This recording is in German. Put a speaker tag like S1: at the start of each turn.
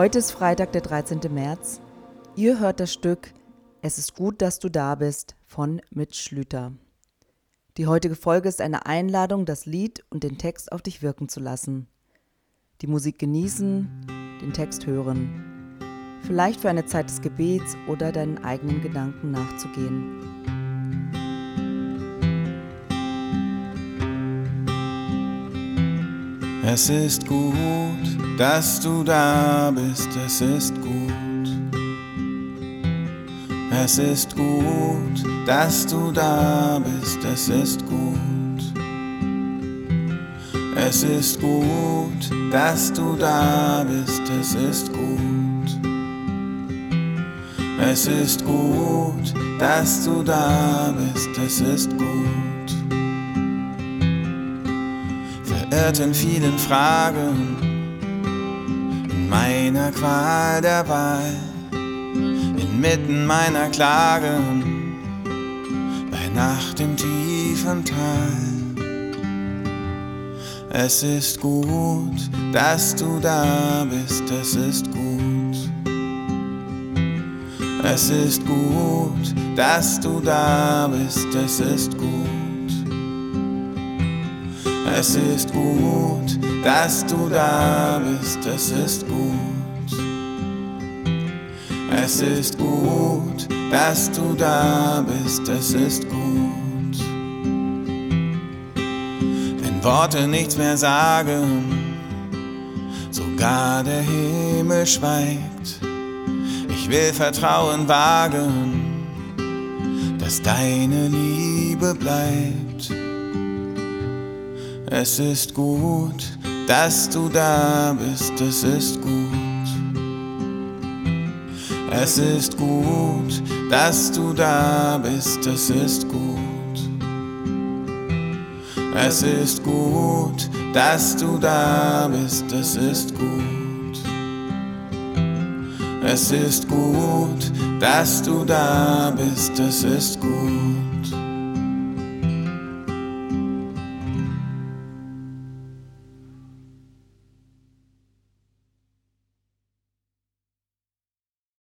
S1: Heute ist Freitag, der 13. März. Ihr hört das Stück Es ist gut, dass du da bist von Mitch Schlüter. Die heutige Folge ist eine Einladung, das Lied und den Text auf dich wirken zu lassen. Die Musik genießen, den Text hören. Vielleicht für eine Zeit des Gebets oder deinen eigenen Gedanken nachzugehen.
S2: Es ist gut, dass du da bist, es ist gut. Es ist gut, dass du da bist, es ist gut. Es ist gut, dass du da bist, es ist gut. Es ist gut, dass du da bist, es ist gut. verirrten vielen Fragen in meiner Qual der Wahl, inmitten meiner Klagen, bei Nacht im tiefen Tal. Es ist gut, dass du da bist, es ist gut. Es ist gut, dass du da bist, es ist gut. Es ist gut, dass du da bist, es ist gut. Es ist gut, dass du da bist, es ist gut. Wenn Worte nichts mehr sagen, sogar der Himmel schweigt. Ich will Vertrauen wagen, dass deine Liebe bleibt. Es ist gut, dass du da bist, es ist gut. Es ist gut, dass du da bist, es ist gut. Es ist gut, dass du da bist, es ist gut. Es ist gut, dass du da bist, es ist gut.